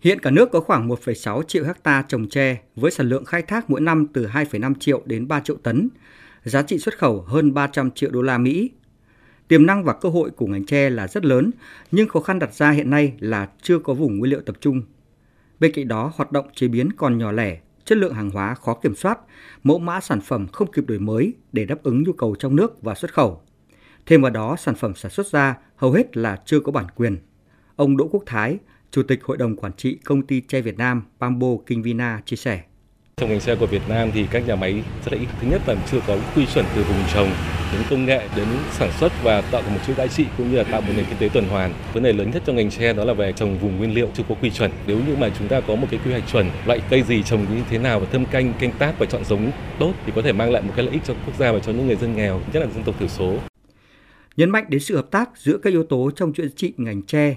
Hiện cả nước có khoảng 1,6 triệu hecta trồng tre với sản lượng khai thác mỗi năm từ 2,5 triệu đến 3 triệu tấn, giá trị xuất khẩu hơn 300 triệu đô la Mỹ. Tiềm năng và cơ hội của ngành tre là rất lớn, nhưng khó khăn đặt ra hiện nay là chưa có vùng nguyên liệu tập trung. Bên cạnh đó, hoạt động chế biến còn nhỏ lẻ, chất lượng hàng hóa khó kiểm soát, mẫu mã sản phẩm không kịp đổi mới để đáp ứng nhu cầu trong nước và xuất khẩu. Thêm vào đó, sản phẩm sản xuất ra hầu hết là chưa có bản quyền. Ông Đỗ Quốc Thái, Chủ tịch Hội đồng Quản trị Công ty Tre Việt Nam Pambo Kinh Vina chia sẻ. Trong ngành xe của Việt Nam thì các nhà máy rất là ít. Thứ nhất là chưa có quy chuẩn từ vùng trồng đến công nghệ đến sản xuất và tạo một chuỗi giá trị cũng như là tạo một nền kinh tế tuần hoàn. Vấn đề lớn nhất trong ngành tre đó là về trồng vùng nguyên liệu chưa có quy chuẩn. Nếu như mà chúng ta có một cái quy hoạch chuẩn loại cây gì trồng như thế nào và thâm canh canh tác và chọn giống tốt thì có thể mang lại một cái lợi ích cho quốc gia và cho những người dân nghèo, nhất là dân tộc thiểu số. Nhấn mạnh đến sự hợp tác giữa các yếu tố trong chuỗi giá trị ngành tre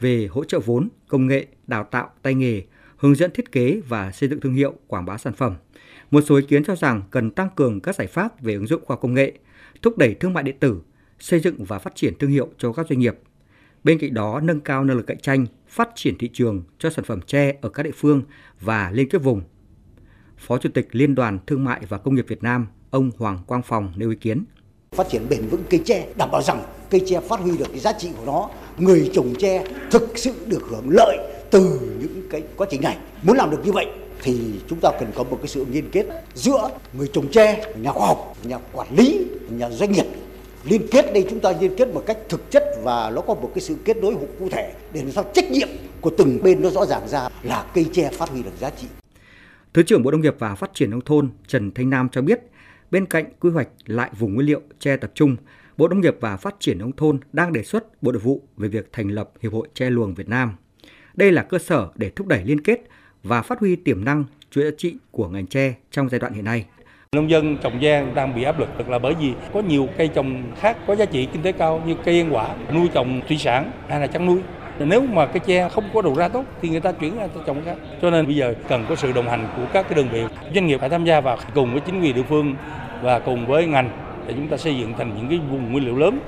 về hỗ trợ vốn, công nghệ, đào tạo, tay nghề, hướng dẫn thiết kế và xây dựng thương hiệu, quảng bá sản phẩm. Một số ý kiến cho rằng cần tăng cường các giải pháp về ứng dụng khoa công nghệ, thúc đẩy thương mại điện tử, xây dựng và phát triển thương hiệu cho các doanh nghiệp. Bên cạnh đó, nâng cao năng lực cạnh tranh, phát triển thị trường cho sản phẩm tre ở các địa phương và liên kết vùng. Phó Chủ tịch Liên đoàn Thương mại và Công nghiệp Việt Nam, ông Hoàng Quang Phòng nêu ý kiến. Phát triển bền vững cây tre, đảm bảo rằng cây tre phát huy được cái giá trị của nó, người trồng tre thực sự được hưởng lợi từ những cái quá trình này. Muốn làm được như vậy thì chúng ta cần có một cái sự liên kết giữa người trồng tre, nhà khoa học, nhà quản lý, nhà doanh nghiệp. Liên kết đây chúng ta liên kết một cách thực chất và nó có một cái sự kết nối cụ thể để làm sao trách nhiệm của từng bên nó rõ ràng ra là cây tre phát huy được giá trị. Thứ trưởng Bộ Nông nghiệp và Phát triển nông thôn Trần Thanh Nam cho biết, bên cạnh quy hoạch lại vùng nguyên liệu tre tập trung, Bộ Nông nghiệp và Phát triển nông thôn đang đề xuất Bộ Nội vụ về việc thành lập Hiệp hội tre luồng Việt Nam. Đây là cơ sở để thúc đẩy liên kết và phát huy tiềm năng chuỗi giá trị của ngành tre trong giai đoạn hiện nay. Nông dân trồng giang đang bị áp lực là bởi vì có nhiều cây trồng khác có giá trị kinh tế cao như cây ăn quả, nuôi trồng thủy sản hay là chăn nuôi. Nếu mà cái tre không có đầu ra tốt thì người ta chuyển ra trồng khác. Cho nên bây giờ cần có sự đồng hành của các cái đơn vị doanh nghiệp phải tham gia vào cùng với chính quyền địa phương và cùng với ngành để chúng ta xây dựng thành những cái vùng nguyên liệu lớn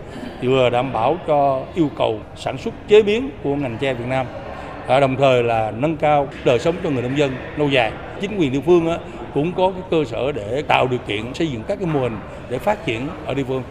vừa đảm bảo cho yêu cầu sản xuất, chế biến của ngành tre Việt Nam và đồng thời là nâng cao đời sống cho người nông dân lâu dài. Chính quyền địa phương cũng có cái cơ sở để tạo điều kiện xây dựng các cái mô hình để phát triển ở địa phương.